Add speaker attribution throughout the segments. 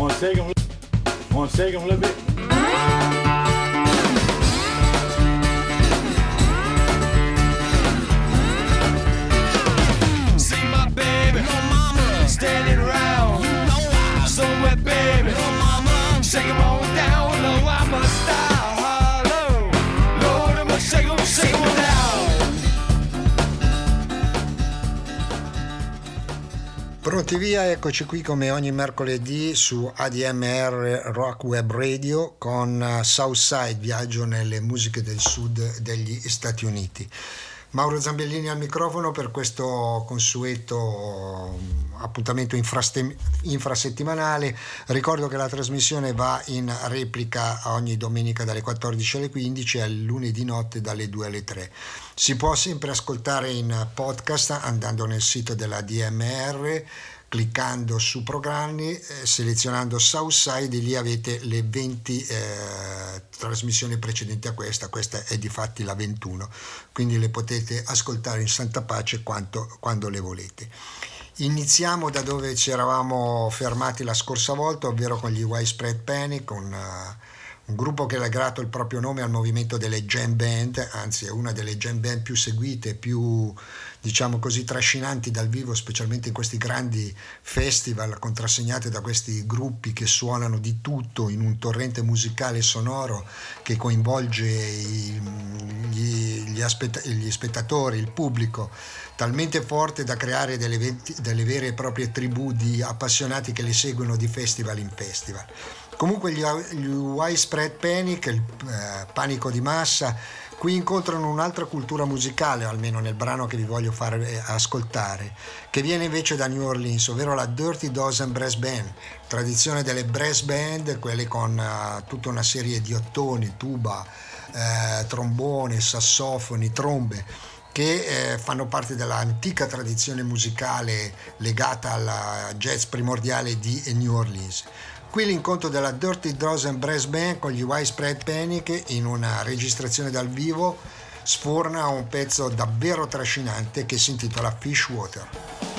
Speaker 1: Wanna shake them? Wanna shake them a little bit?
Speaker 2: See Standing around, you know I'm so wet, baby. no mama, shake 'em all
Speaker 3: Pronti via, eccoci qui come ogni mercoledì su ADMR Rock Web Radio con eh, Southside, viaggio nelle musiche del sud degli Stati Uniti. Mauro Zambellini al microfono per questo consueto mm, appuntamento infrasettimanale. Ricordo che la trasmissione va in replica ogni domenica dalle 14 alle 15 e lunedì notte dalle 2 alle 3. Si può sempre ascoltare in podcast andando nel sito della DMR, cliccando su programmi, eh, selezionando Southside lì avete le 20 eh, trasmissioni precedenti a questa, questa è di fatti la 21, quindi le potete ascoltare in santa pace quanto, quando le volete. Iniziamo da dove ci eravamo fermati la scorsa volta, ovvero con gli Widespread Panic, un, uh, un gruppo che ha legato il proprio nome al movimento delle jam band, anzi è una delle jam band più seguite, più diciamo così trascinanti dal vivo, specialmente in questi grandi festival contrassegnati da questi gruppi che suonano di tutto in un torrente musicale sonoro che coinvolge i, gli, gli, aspetta- gli spettatori, il pubblico talmente forte da creare delle, venti- delle vere e proprie tribù di appassionati che li seguono di festival in festival. Comunque gli, gli widespread panic, il eh, panico di massa, qui incontrano un'altra cultura musicale, almeno nel brano che vi voglio far eh, ascoltare, che viene invece da New Orleans, ovvero la Dirty Dozen Brass Band, tradizione delle brass band, quelle con uh, tutta una serie di ottoni, tuba, eh, trombone, sassofoni, trombe che eh, fanno parte dell'antica tradizione musicale legata al jazz primordiale di New Orleans. Qui l'incontro della Dirty Dozen Brass Band con gli Widespread Panic in una registrazione dal vivo sforna un pezzo davvero trascinante che si intitola Fishwater.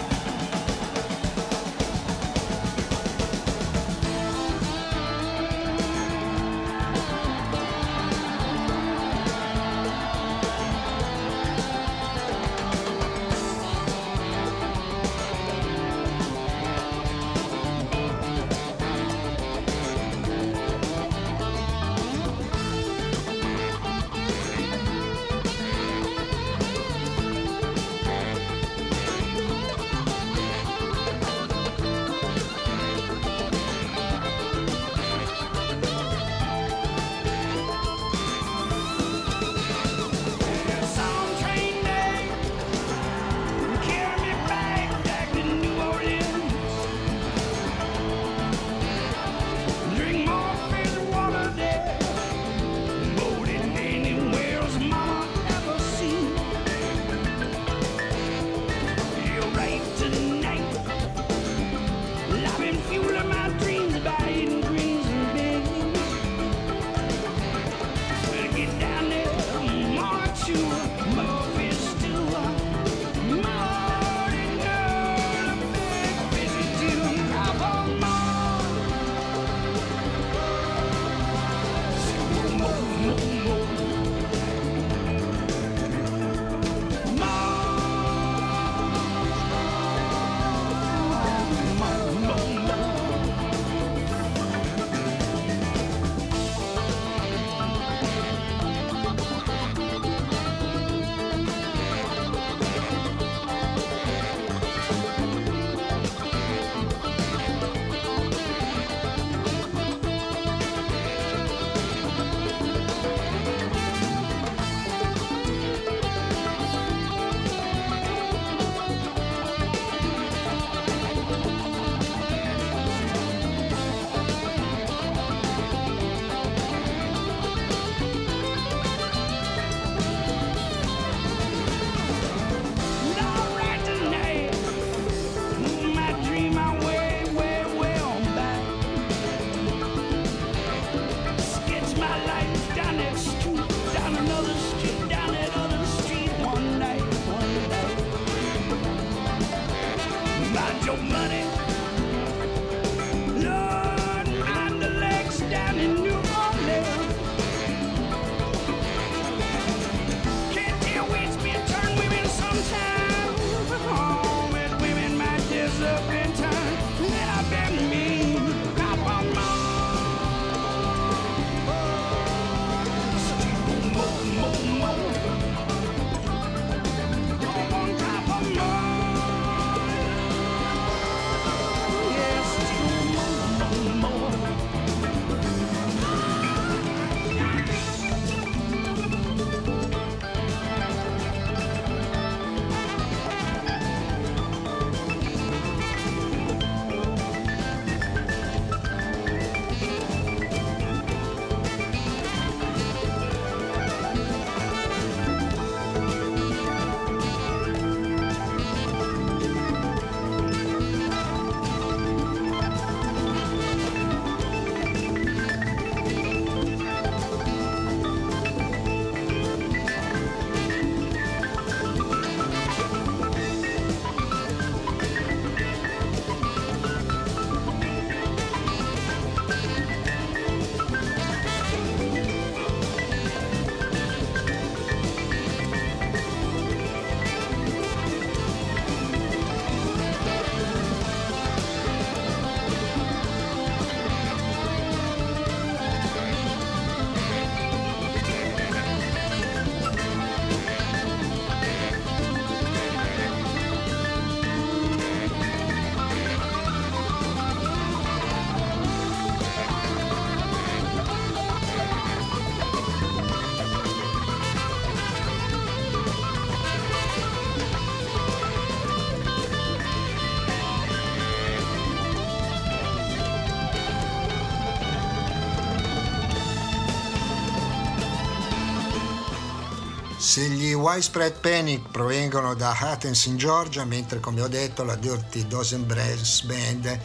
Speaker 3: Se gli Widespread Panic provengono da Athens in Georgia, mentre come ho detto la Dirty Dozen Brass Band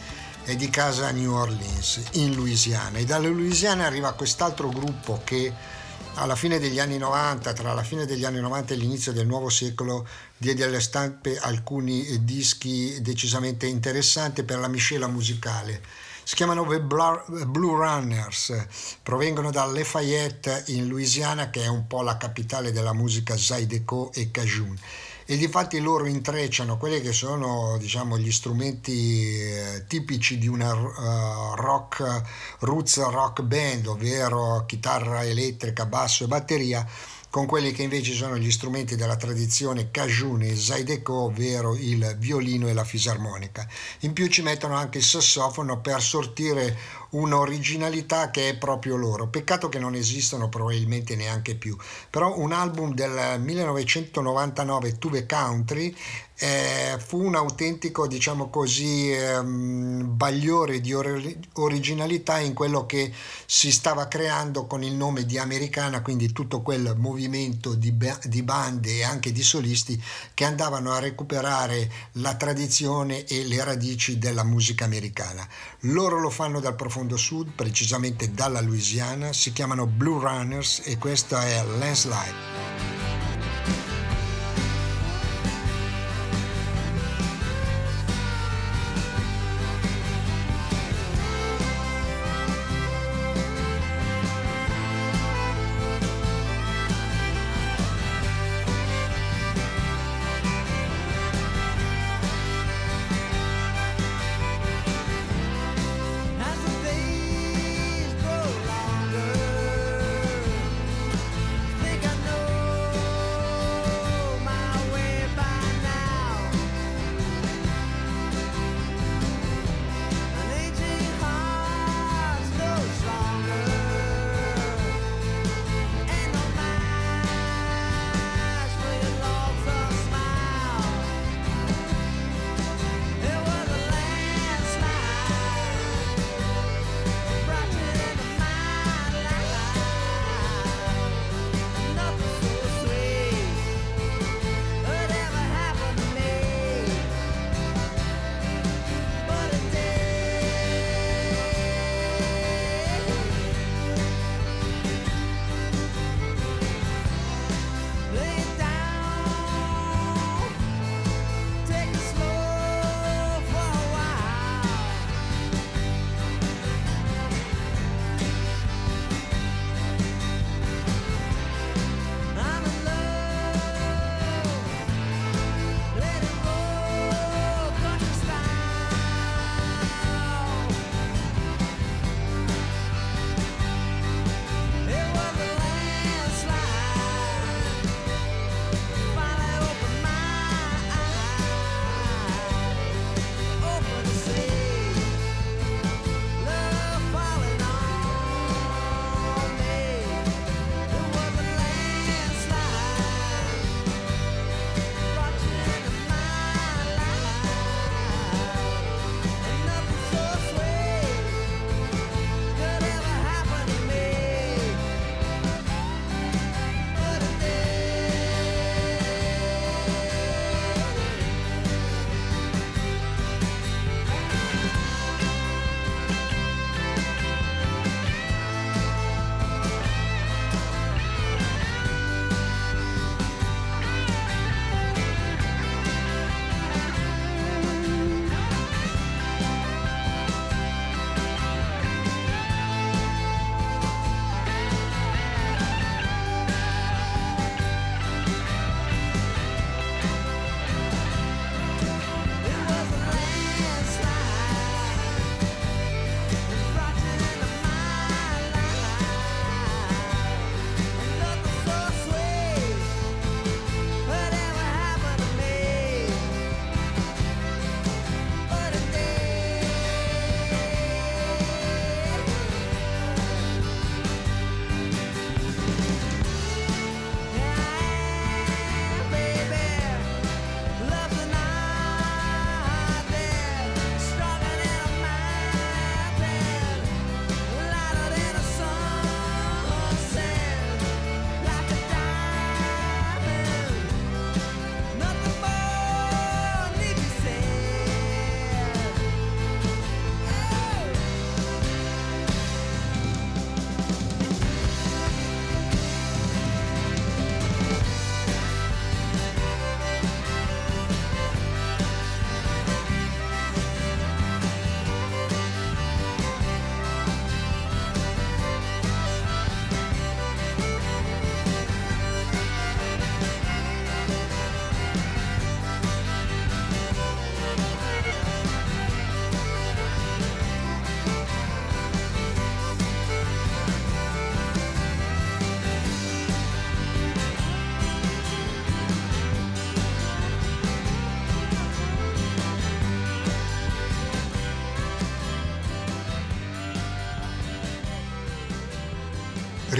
Speaker 3: è di casa a New Orleans, in Louisiana. E dalla Louisiana arriva quest'altro gruppo che alla fine degli anni 90, tra la fine degli anni 90 e l'inizio del nuovo secolo, diede alle stampe alcuni dischi decisamente interessanti per la miscela musicale si chiamano Blue Runners, provengono da Lafayette in Louisiana che è un po' la capitale della musica Zydeco e Cajun. E difatti loro intrecciano quelli che sono diciamo, gli strumenti eh, tipici di una uh, rock, roots rock band, ovvero chitarra elettrica, basso e batteria con quelli che invece sono gli strumenti della tradizione Cajun e Zydeco, ovvero il violino e la fisarmonica. In più ci mettono anche il sassofono per sortire un'originalità che è proprio loro. Peccato che non esistono probabilmente neanche più. Però un album del 1999, Tuve Country, eh, fu un autentico, diciamo così, ehm, bagliore di or- originalità in quello che si stava creando con il nome di Americana, quindi tutto quel movimento di, ba- di bande e anche di solisti che andavano a recuperare la tradizione e le radici della musica americana. Loro lo fanno dal profondo sud, precisamente dalla Louisiana, si chiamano Blue Runners e questa è Landslide.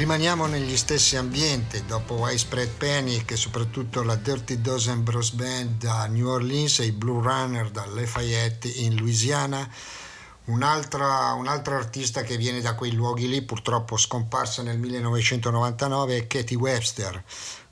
Speaker 3: Rimaniamo negli stessi ambienti, dopo Widespread Panic e soprattutto la Dirty Dozen Bros Band da New Orleans e i Blue Runner da Lafayette in Louisiana. Un'altra, un'altra artista che viene da quei luoghi lì, purtroppo scomparsa nel 1999, è Katie Webster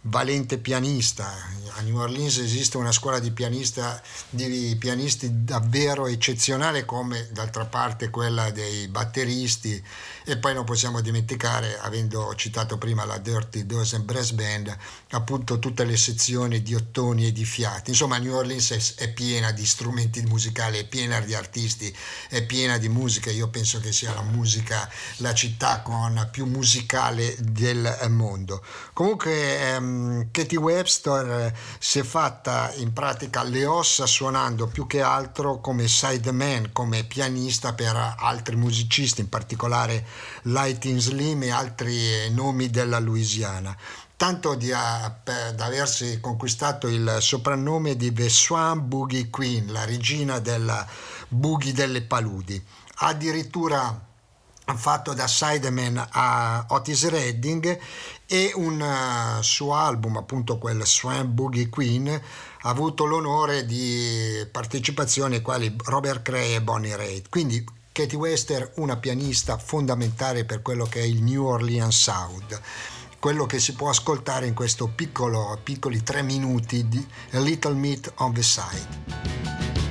Speaker 3: valente pianista. A New Orleans esiste una scuola di, pianista, di pianisti davvero eccezionale come d'altra parte quella dei batteristi e poi non possiamo dimenticare, avendo citato prima la Dirty Dozen Brass Band, appunto tutte le sezioni di ottoni e di fiati. Insomma, New Orleans è, è piena di strumenti musicali, è piena di artisti, è piena di musica. Io penso che sia la musica, la città con più musicale del mondo. Comunque, ehm, Katie Webster eh, si è fatta in pratica le ossa suonando più che altro come sideman, come pianista per altri musicisti, in particolare Lighting Slim e altri nomi della Louisiana tanto da aversi conquistato il soprannome di The Swan Boogie Queen, la regina della boogie delle paludi. Addirittura fatto da Sideman a Otis Redding e un uh, suo album, appunto quel Swan Boogie Queen, ha avuto l'onore di partecipazioni quali Robert Cray e Bonnie Raitt. Quindi Katie Wester, una pianista fondamentale per quello che è il New Orleans Sound, quello che si può ascoltare in piccolo, piccoli tre minuti di A Little Meat on the Side.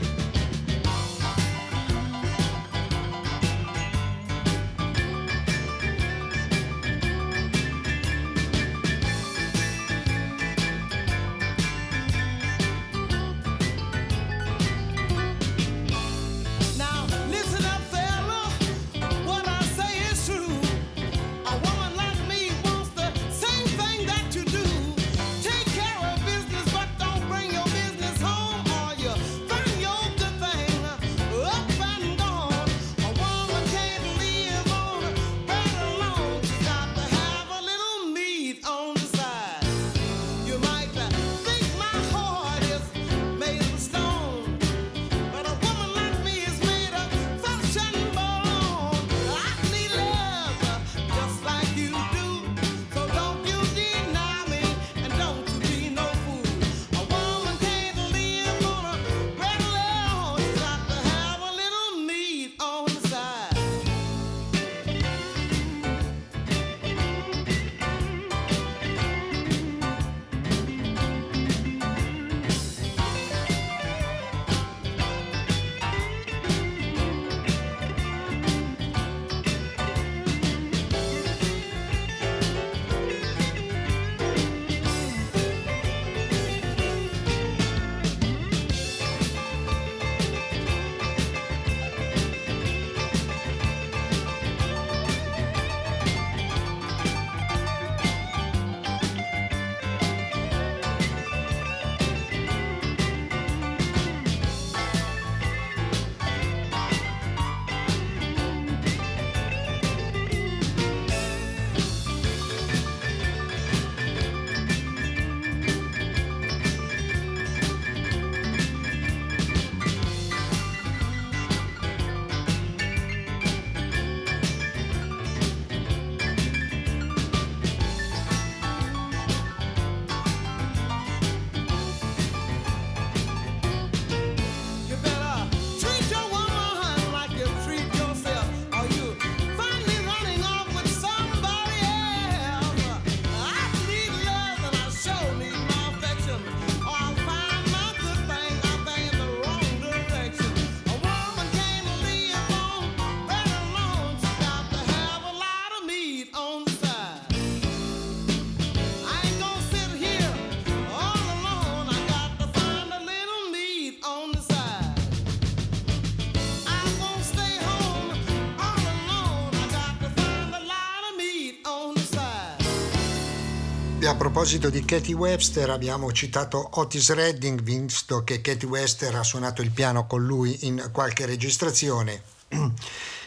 Speaker 3: Proposito di Katie Webster abbiamo citato Otis Redding, visto che Katie Webster ha suonato il piano con lui in qualche registrazione.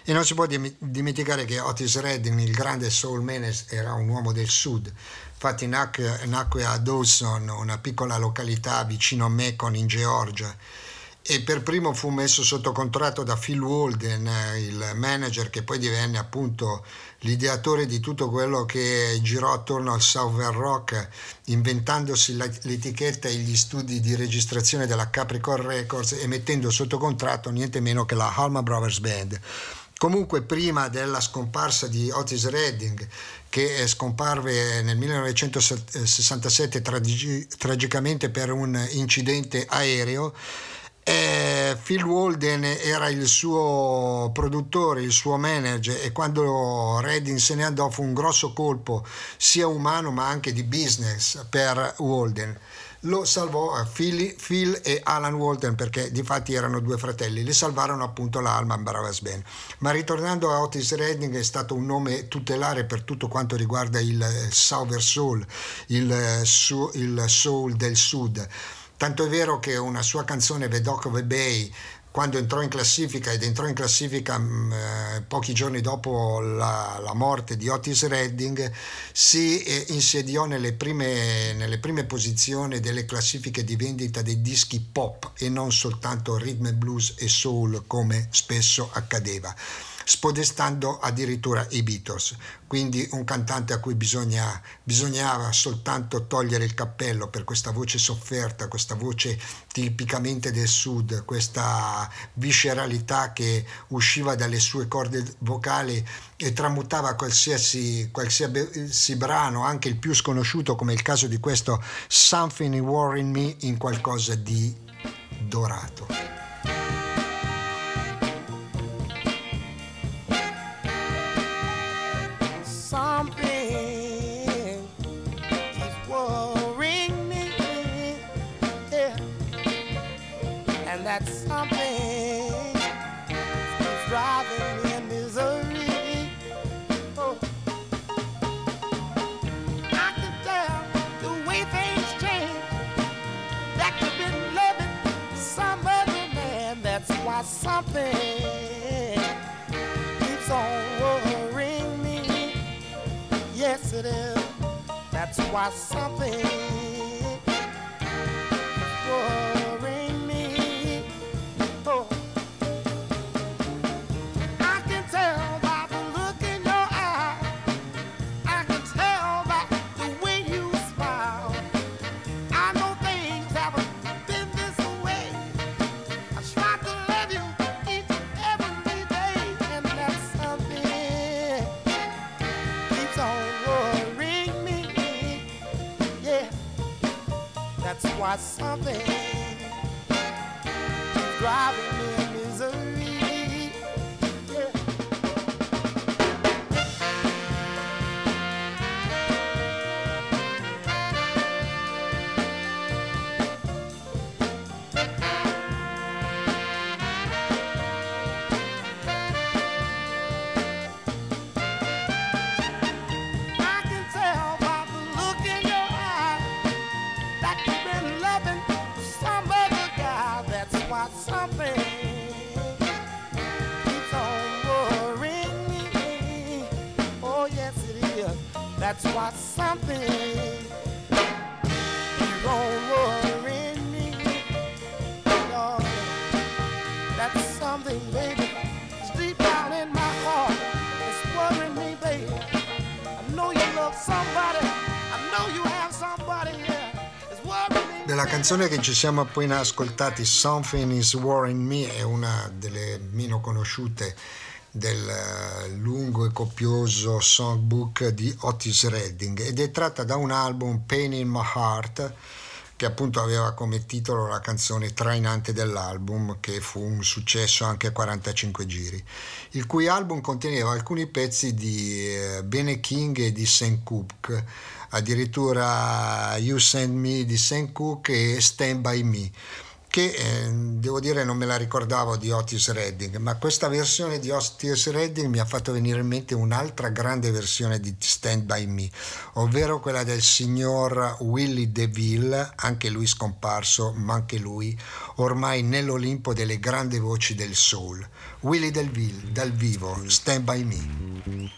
Speaker 3: E non si può dimenticare che Otis Redding, il grande soul man, era un uomo del sud. Infatti nacque, nacque a Dawson, una piccola località vicino a Macon in Georgia e per primo fu messo sotto contratto da Phil Walden, il manager che poi divenne appunto l'ideatore di tutto quello che girò attorno al Southern Rock, inventandosi l'etichetta e gli studi di registrazione della Capricorn Records e mettendo sotto contratto niente meno che la Halma Brothers Band. Comunque prima della scomparsa di Otis Redding, che scomparve nel 1967 tragi- tragicamente per un incidente aereo, eh, Phil Walden era il suo produttore, il suo manager e quando Redding se ne andò fu un grosso colpo sia umano ma anche di business per Walden. Lo salvò eh, Phil, Phil e Alan Walden perché di fatti erano due fratelli, le salvarono appunto la Alman Brothers. Ma ritornando a Otis Redding è stato un nome tutelare per tutto quanto riguarda il Southern Soul, il, eh, il soul del sud Tanto è vero che una sua canzone Vedoc of the Bay quando entrò in classifica ed entrò in classifica mh, mm, eh, pochi giorni dopo la, la, morte di Otis Redding, si eh, insediò nelle prime, nelle prime, posizioni delle classifiche di vendita dei dischi pop e non soltanto rhythm and blues e soul come spesso accadeva spodestando addirittura i Beatles. Quindi un cantante a cui bisogna, bisognava soltanto togliere il cappello per questa voce sofferta, questa voce tipicamente del sud, questa visceralità che usciva dalle sue corde vocali e tramutava qualsiasi, qualsiasi brano, anche il più sconosciuto come il caso di questo Something in War Me, in qualcosa di dorato. was something That's why something. driving me That's why something wrong worrying me. Lord, that's something, baby. It's deep down in my heart. It's worrying me, baby. I know you love somebody. I know you have somebody here. It's worrying me. Della canzone che ci siamo appena ascoltati, Something is Worrying Me, è una delle meno conosciute del eh, lungo e copioso songbook di Otis Redding ed è tratta da un album Pain in My Heart che appunto aveva come titolo la canzone trainante dell'album che fu un successo anche a 45 giri, il cui album conteneva alcuni pezzi di eh, Bene King e di Sam Cooke, addirittura You Send Me di Sam Cooke e Stand By Me che eh, devo dire non me la ricordavo di Otis Redding, ma questa versione di Otis Redding mi ha fatto venire in mente un'altra grande versione di Stand By Me, ovvero quella del signor Willie DeVille, anche lui scomparso, ma anche lui ormai nell'Olimpo delle grandi voci del soul. Willie DeVille, dal vivo,
Speaker 4: Stand By Me.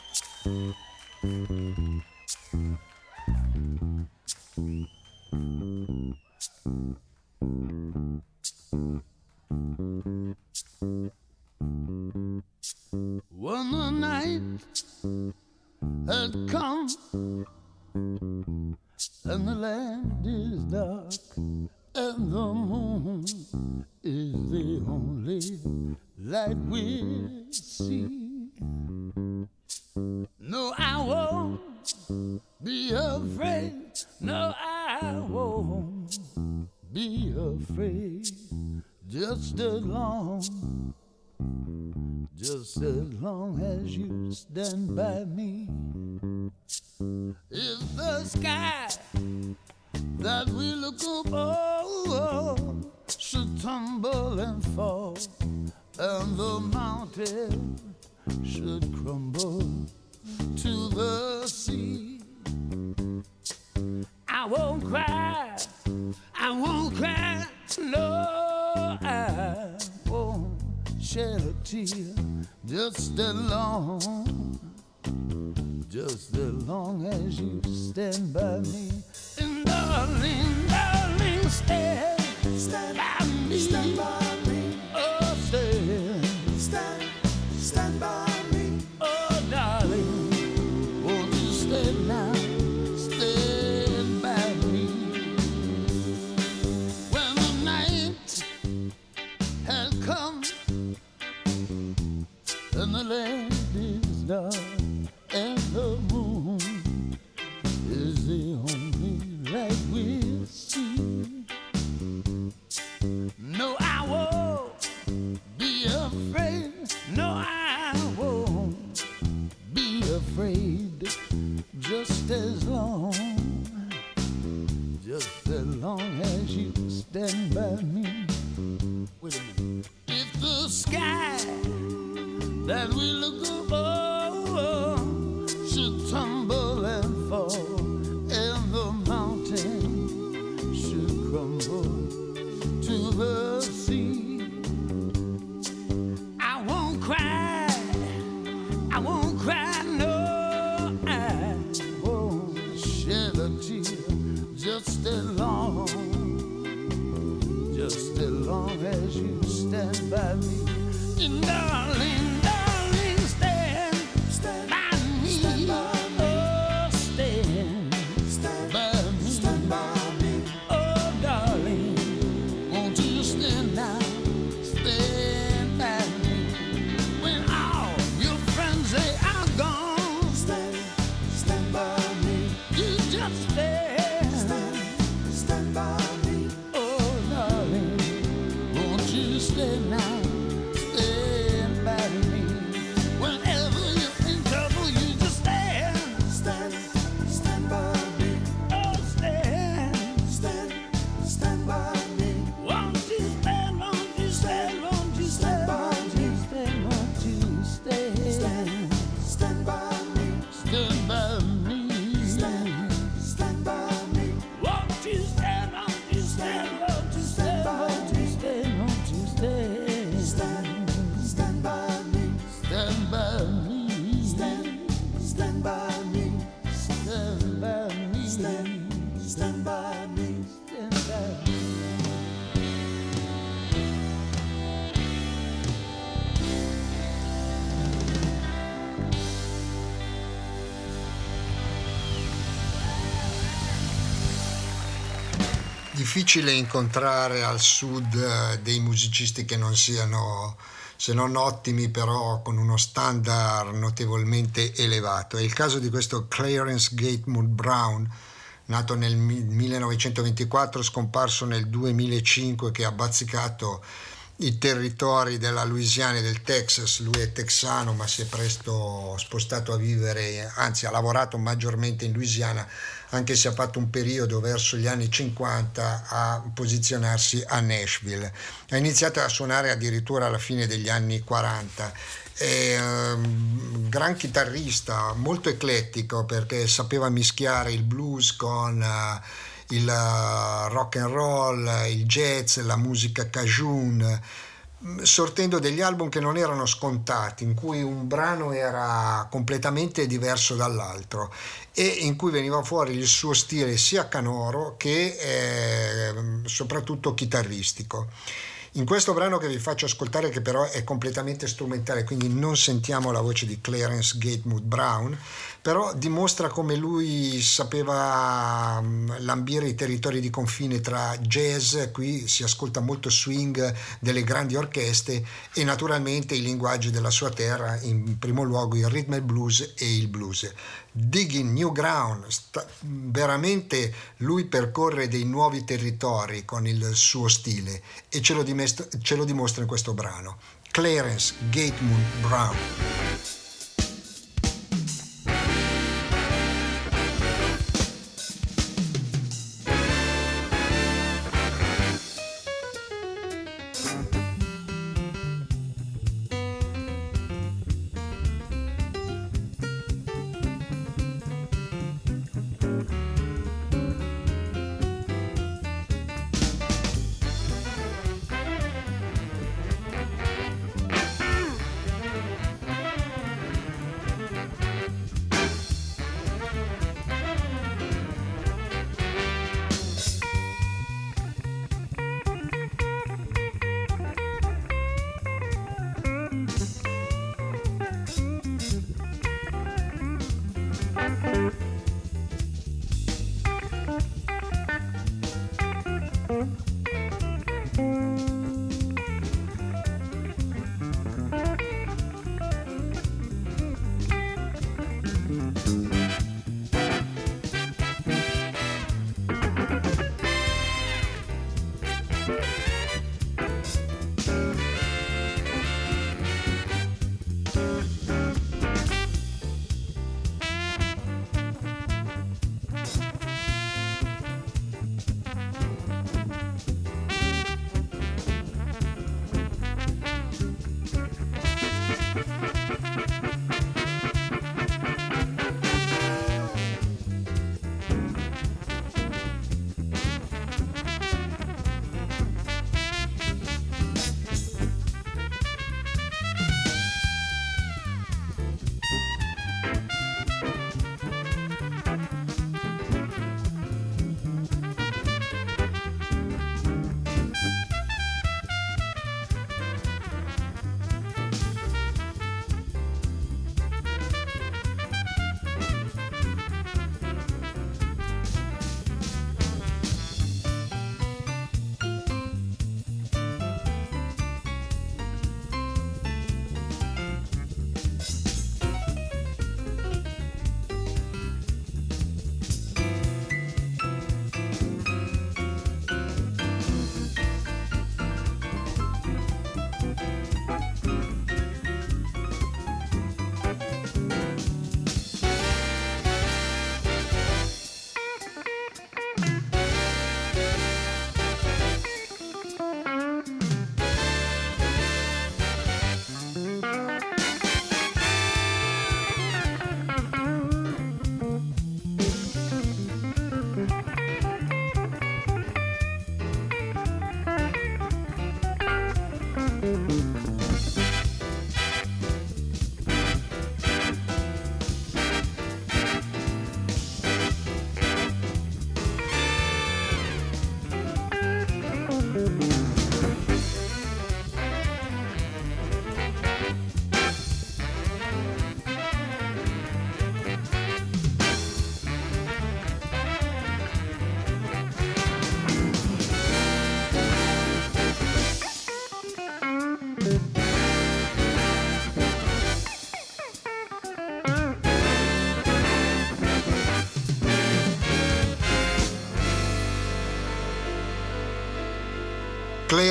Speaker 4: Stand by me, stand by me.
Speaker 3: Difficile incontrare al sud eh, dei musicisti che non siano se non ottimi, però con uno standard notevolmente elevato. È il caso di questo Clarence Gatewood Brown, nato nel 1924, scomparso nel 2005, che ha bazzicato i territori della Louisiana e del Texas, lui è texano ma si è presto spostato a vivere, anzi ha lavorato maggiormente in Louisiana, anche se ha fatto un periodo verso gli anni 50 a posizionarsi a Nashville. Ha iniziato a suonare addirittura alla fine degli anni 40 è un ehm, gran chitarrista, molto eclettico perché sapeva mischiare il blues con eh, il eh, rock and roll, il jazz, la musica cajun mm, sortendo degli album che non erano scontati, in cui un brano era completamente diverso dall'altro e in cui veniva fuori il suo stile sia canoro che eh, soprattutto chitarristico. In questo brano che vi faccio ascoltare, che però è completamente strumentale, quindi non sentiamo la voce di Clarence Gatewood Brown, però dimostra come lui sapeva mm, lambire i territori di confine tra jazz, qui si ascolta molto swing delle grandi orchestre e naturalmente i linguaggi della sua terra, in primo luogo il rhythm and blues e il blues. Digging New Ground, sta, veramente lui percorre dei nuovi territori con il suo stile e ce lo, dimestra, ce lo dimostra in questo brano. Clarence Gatewood Brown.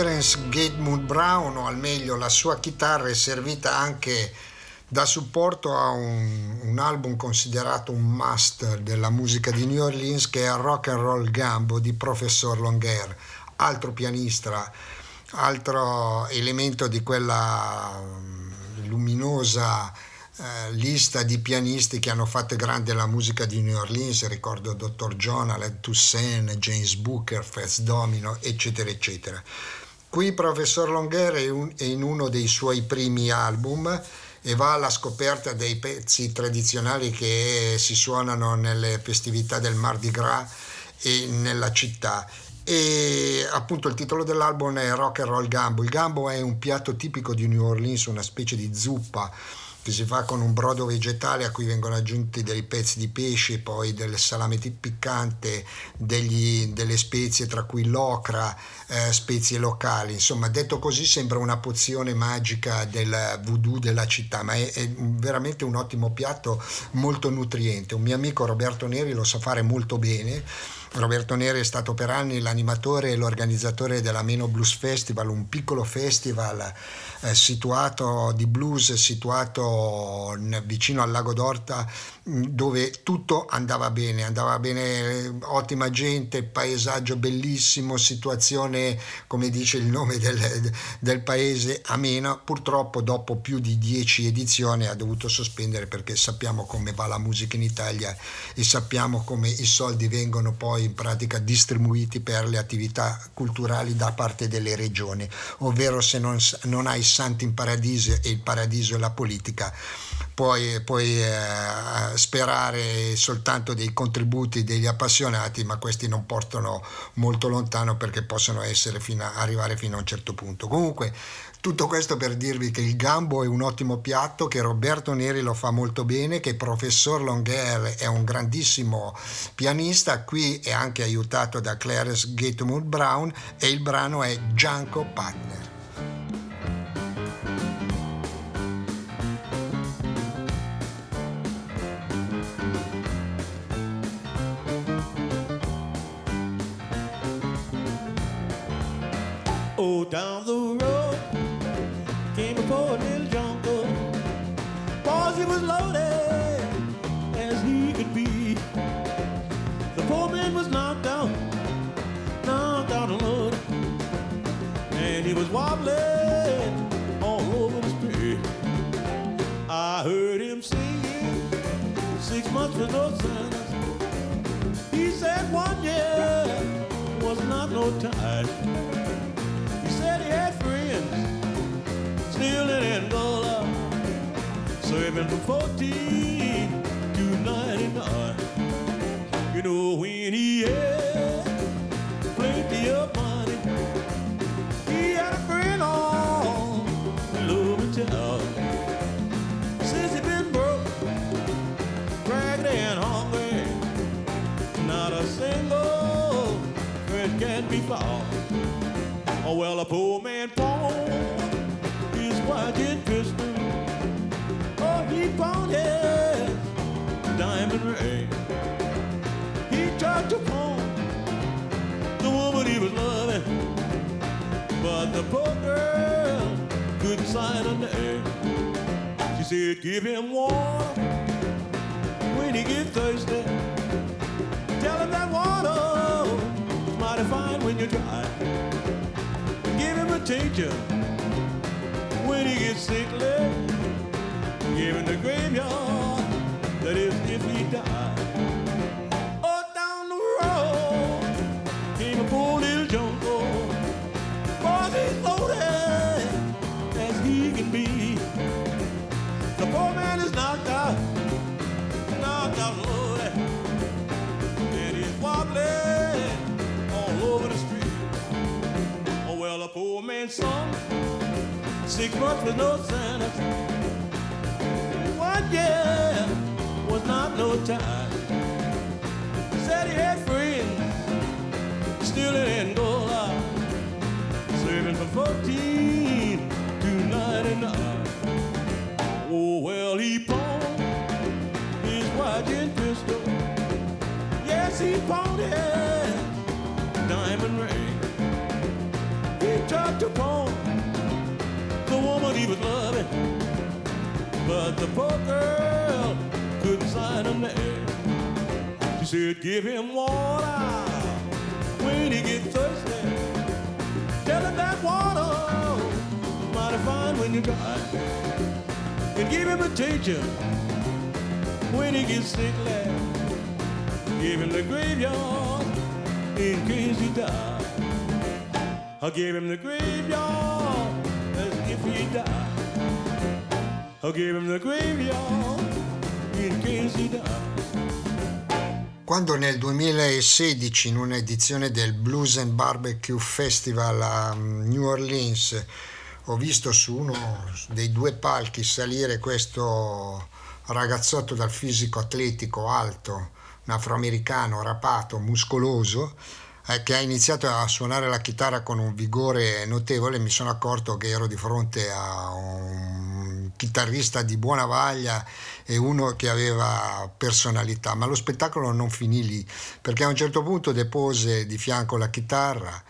Speaker 3: Clarence Gatewood Brown, o al meglio la sua chitarra, è servita anche da supporto a un, un, album considerato un master della musica di New Orleans che è Rock and Roll Gambo di Professor Longuer, altro pianista, altro elemento di quella mm, luminosa eh, lista di pianisti che hanno fatto grande la musica di New Orleans, ricordo Dr. John, Aled Toussaint, James Booker, Fats Domino, eccetera, eccetera. Qui professor un, è in uno dei suoi primi album e va alla scoperta dei pezzi tradizionali che si suonano nelle festività del Mardi Gras e nella città e appunto il titolo dell'album è Rock and Roll Gambo. Il gambo è un piatto tipico di New Orleans, una specie di zuppa che si fa con un brodo vegetale a cui vengono aggiunti dei pezzi di pesce, poi del salame piccante, degli, delle spezie tra cui l'ocra, eh, spezie locali. Insomma, detto così sembra una pozione magica del voodoo della città, ma è, è veramente un ottimo piatto molto nutriente. Un mio amico Roberto Neri lo sa fare molto bene Roberto Neri è stato per anni l'animatore e l'organizzatore della Meno Blues Festival, un piccolo festival eh, situato di blues situato vicino al lago d'Orta dove tutto andava bene, andava bene, ottima gente, paesaggio bellissimo, situazione come dice il nome del, del paese amena. Purtroppo dopo più di dieci edizioni ha dovuto sospendere perché sappiamo come va la musica in Italia e sappiamo come i soldi vengono poi in pratica distribuiti per le attività culturali da parte delle regioni, ovvero se non, non hai santi in paradiso e il paradiso è la politica puoi, puoi eh, sperare soltanto dei contributi degli appassionati, ma questi non portano molto lontano perché possono fino a, arrivare fino a un certo punto. Comunque, tutto questo per dirvi che il gambo è un ottimo piatto, che Roberto Neri lo fa molto bene, che professor Longuer è un grandissimo pianista, qui è anche aiutato da Clarence Gatewood Brown e il brano è Gianco Partner.
Speaker 5: He said one year was not no time. He said he had friends still in Angola, serving from 14 to 99. You know when he had Oh well, a poor man pawned his and pistol. Oh, he pawned his diamond ring. He tried to pawn the woman he was loving, but the poor girl couldn't sign a name. She said, "Give him water when he gets thirsty. Tell him that water mighty fine when you're dry." Tincture when he gets sickly. Give him the graveyard, that is if he dies. A poor six months with no sentence. One year was not no time. Said he had friends still in Angola, serving from 14 to 99. Oh well, he pawned his and pistol. Yes, he pawned his diamond ring. He tried to pawn the woman he was loving, but the poor girl couldn't sign a name. She said, "Give him water when he gets thirsty. Tell him that water mighty fine when you dry, and give him a teacher when he gets sickly. Give him the graveyard in case he dies." I gave him the graveyard if he died. I gave him the graveyard in case he died.
Speaker 3: Quando nel 2016 in un'edizione del Blues and Barbecue Festival a mm, New Orleans ho visto su uno dei due palchi salire questo ragazzotto dal fisico atletico alto, un afroamericano rapato, muscoloso, che ha iniziato a suonare la chitarra con un vigore notevole, mi sono accorto che ero di fronte a un chitarrista di buona vaglia e uno che aveva personalità, ma lo spettacolo non finì lì, perché a un certo punto depose di fianco la chitarra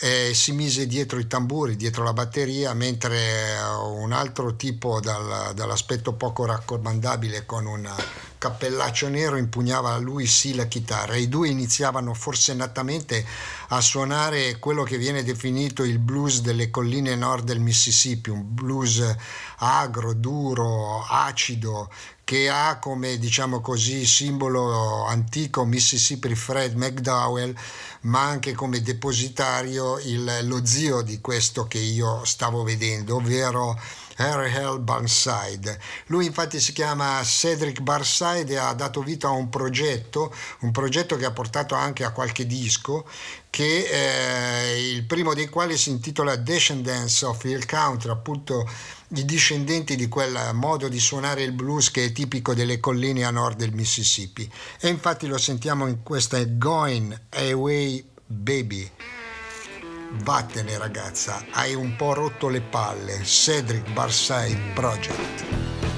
Speaker 3: e si mise dietro i tamburi, dietro la batteria, mentre un altro tipo dal- dall'aspetto poco raccomandabile con un cappellaccio nero impugnava lui sì la chitarra. I due iniziavano forsennatamente a suonare quello che viene definito il blues delle colline nord del Mississippi, un blues agro, duro, acido, che ha come diciamo così simbolo antico Mississippi Fred McDowell, ma anche come depositario il- lo zio di questo che io stavo vedendo, ovvero Harry Hell Burnside. Lui infatti si chiama Cedric Barside e ha dato vita a un progetto, un progetto che ha portato anche a qualche disco, che eh, il primo dei quali si intitola Descendants of Hill Country, appunto i discendenti di quel modo di suonare il blues che è tipico delle colline a nord del Mississippi. E infatti lo sentiamo in questa Going Away Baby. Vattene ragazza, hai un po' rotto le palle. Cedric Barside Project.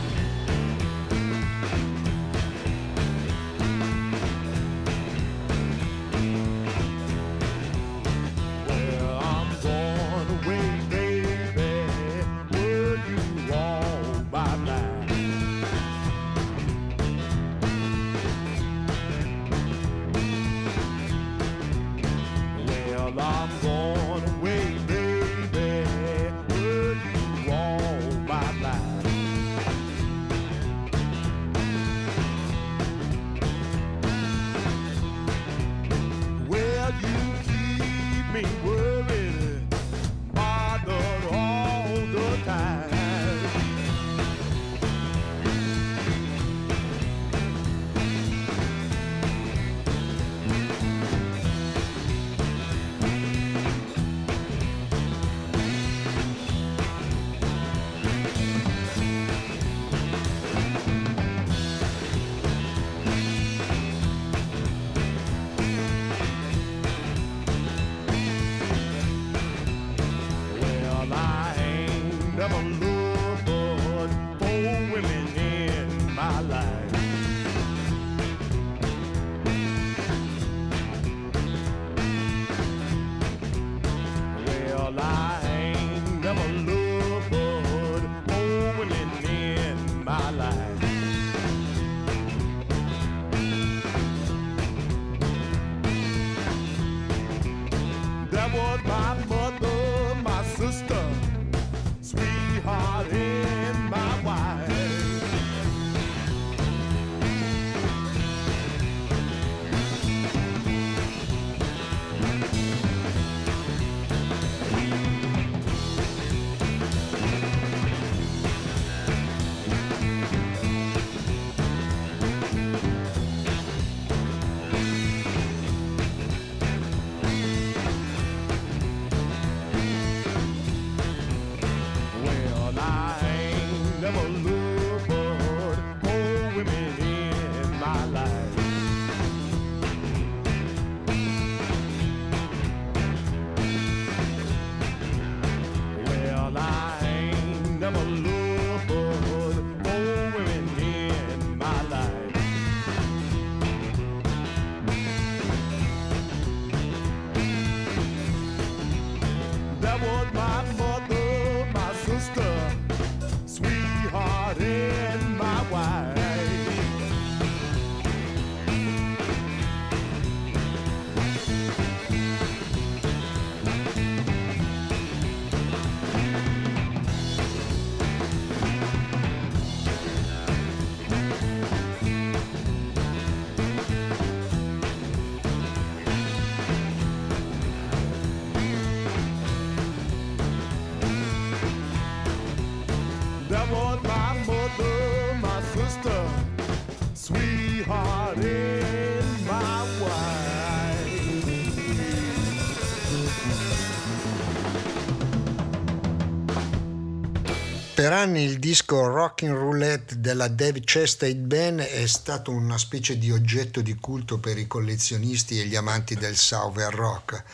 Speaker 3: Anni il disco Rockin' Roulette della Dave Chastain Band è stato una specie di oggetto di culto per i collezionisti e gli amanti del Southern Rock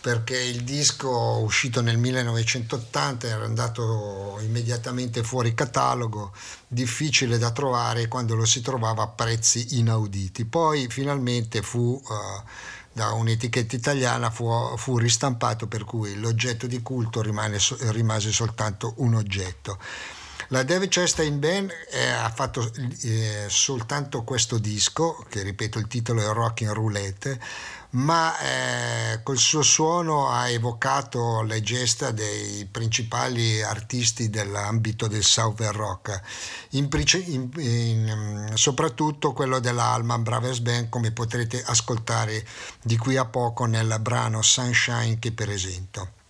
Speaker 3: perché il disco uscito nel 1980 era andato immediatamente fuori catalogo, difficile da trovare quando lo si trovava a prezzi inauditi. Poi finalmente fu uh, da un'etichetta italiana fu, fu, ristampato per cui l'oggetto di culto rimane, rimase soltanto un oggetto. La Dave Chastain Band eh, ha fatto eh, soltanto questo disco, che ripeto il titolo è Rockin' Roulette, ma eh, col suo suono ha evocato le gesta dei principali artisti dell'ambito del Southern Rock, in, in, in, soprattutto quello della Allman Brothers Band, come potrete ascoltare di qui a poco nel brano Sunshine che presento.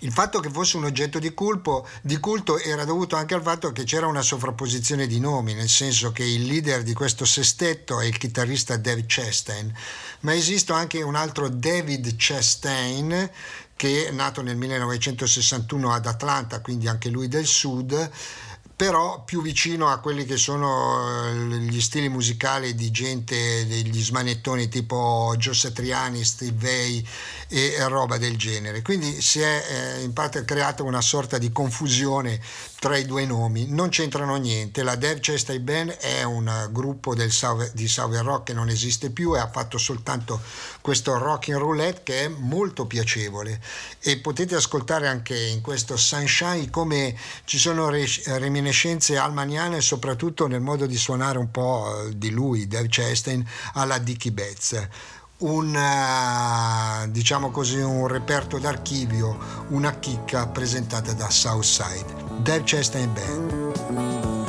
Speaker 3: Il fatto che fosse un oggetto di, culpo, di, culto era dovuto anche al fatto che c'era una sovrapposizione di nomi, nel senso che il leader di questo sestetto è il chitarrista Dave Chastain, ma esiste anche un altro David Chastain che è nato nel 1961 ad Atlanta, quindi anche lui del sud, però più vicino a quelli che sono eh, gli stili musicali di gente degli smanettoni tipo Gio Satriani, Steve Vai e roba del genere. Quindi si è eh, in parte creata una sorta di confusione tra i due nomi, non c'entrano niente. La Dev Chestai Band è un gruppo South, di Southern Rock che non esiste più e ha fatto soltanto questo rock and roulette che è molto piacevole e potete ascoltare anche in questo Sunshine come ci sono reminiscenze almaniane soprattutto nel modo di suonare un po' di lui, Dave Chastain, alla Dickie Betts un, eh, diciamo così, un reperto d'archivio, una chicca presentata da Southside, Dave Chastain Band.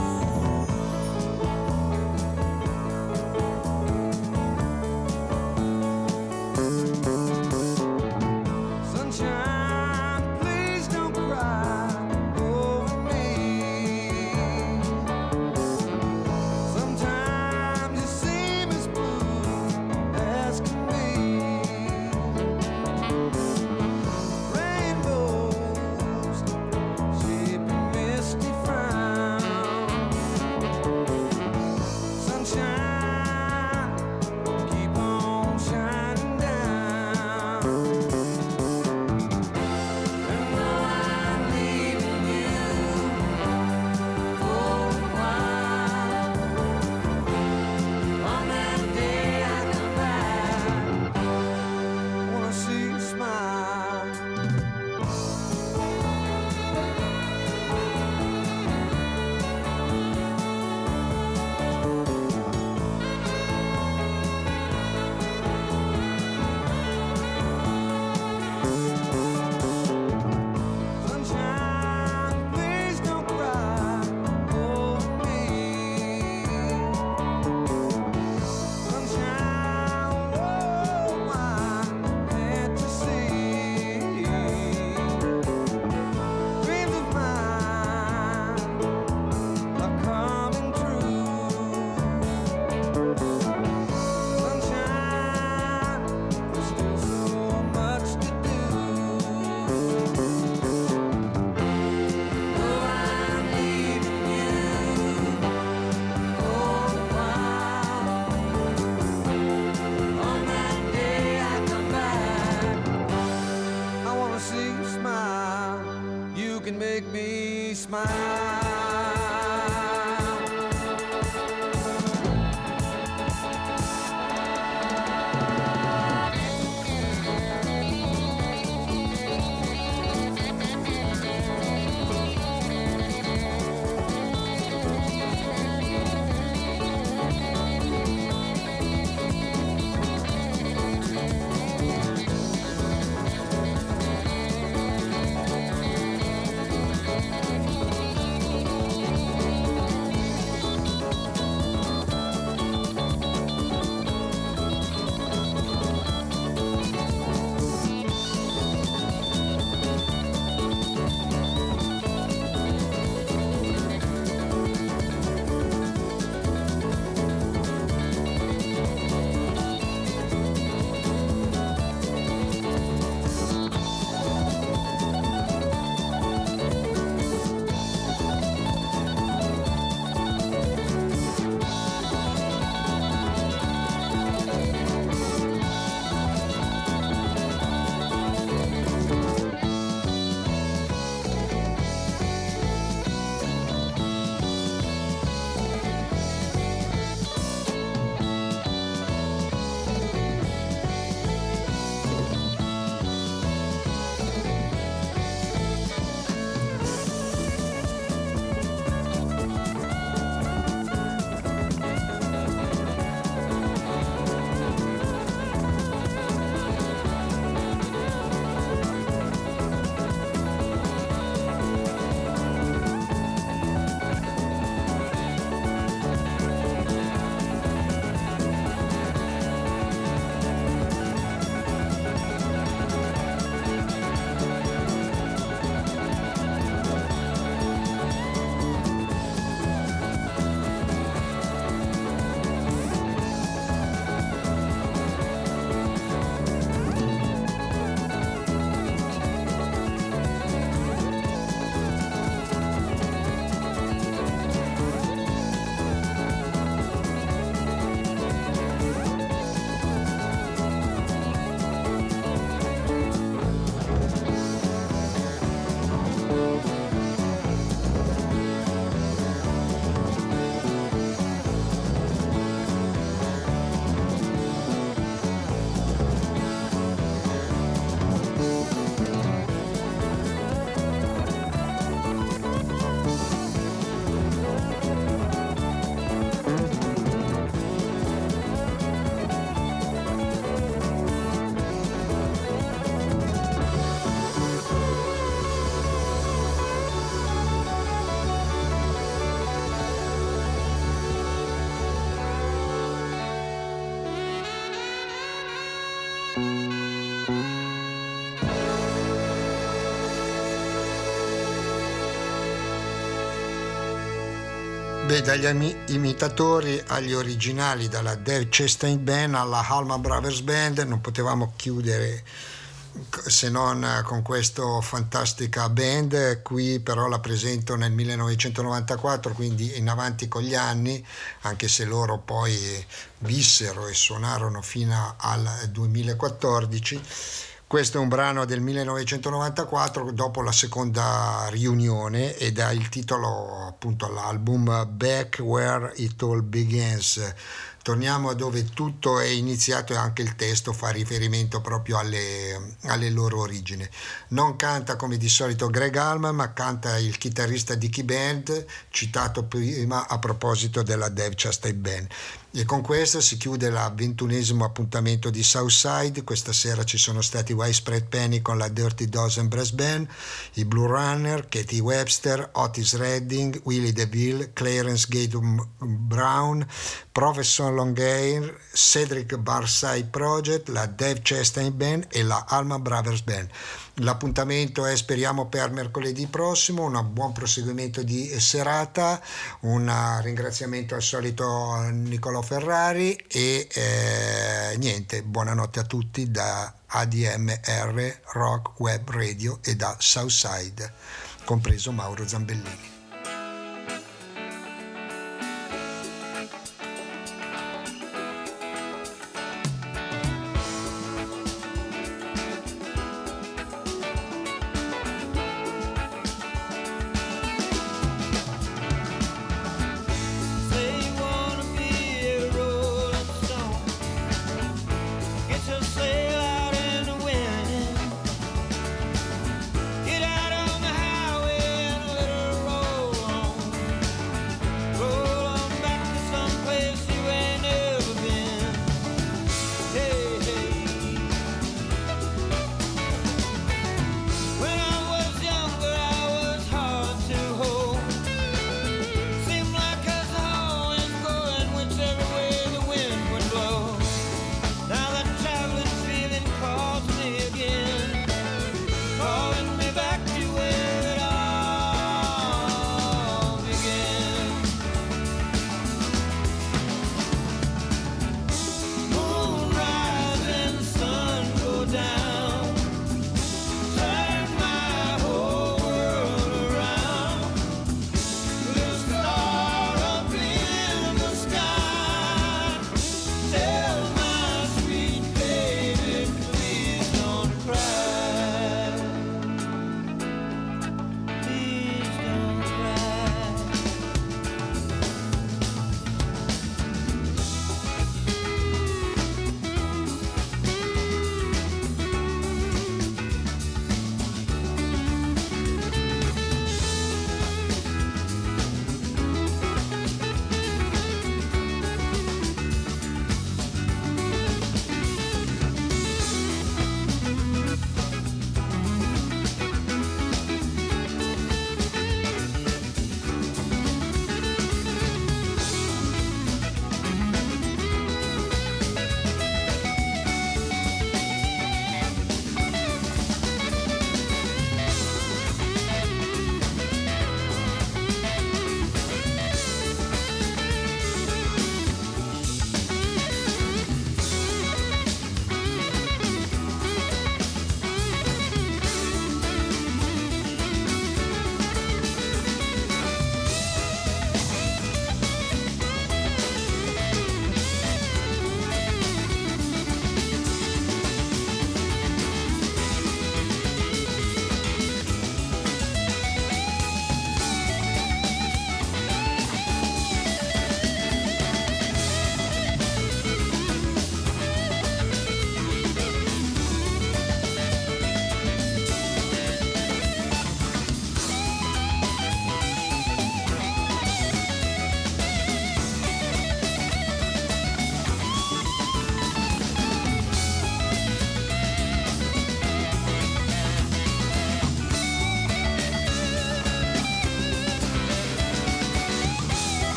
Speaker 3: Beh, dagli imitatori agli originali, dalla Dave Chastain Band alla Halma Brothers Band, non potevamo chiudere se non con questa fantastica band, qui però la presento nel 1994, quindi in avanti con gli anni, anche se loro poi vissero e suonarono fino al 2014 questo è un brano del 1994 dopo la seconda riunione ed ha il titolo appunto all'album Back Where It All Begins. Torniamo a dove tutto è iniziato e anche il testo fa riferimento proprio alle, alle loro origini. Non canta come di solito Greg Allman, ma canta il chitarrista Dickie Band, citato prima a proposito della Dev Chastain Band. E con questo si chiude il ventunesimo appuntamento di Southside. Questa sera ci sono stati Widespread Penny con la Dirty Dozen Brass Band, i Blue Runner, Katie Webster, Otis Redding, Willie DeVille, Clarence Gatum Brown, Professor Longair, Cedric Barside Project, la Dave Chastain Band e la Alma Brothers Band. L'appuntamento è speriamo per mercoledì prossimo, un buon proseguimento di serata, un ringraziamento al solito Nicolò Ferrari e eh, niente, buonanotte a tutti da ADMR Rock Web Radio e da Southside, compreso Mauro Zambellini.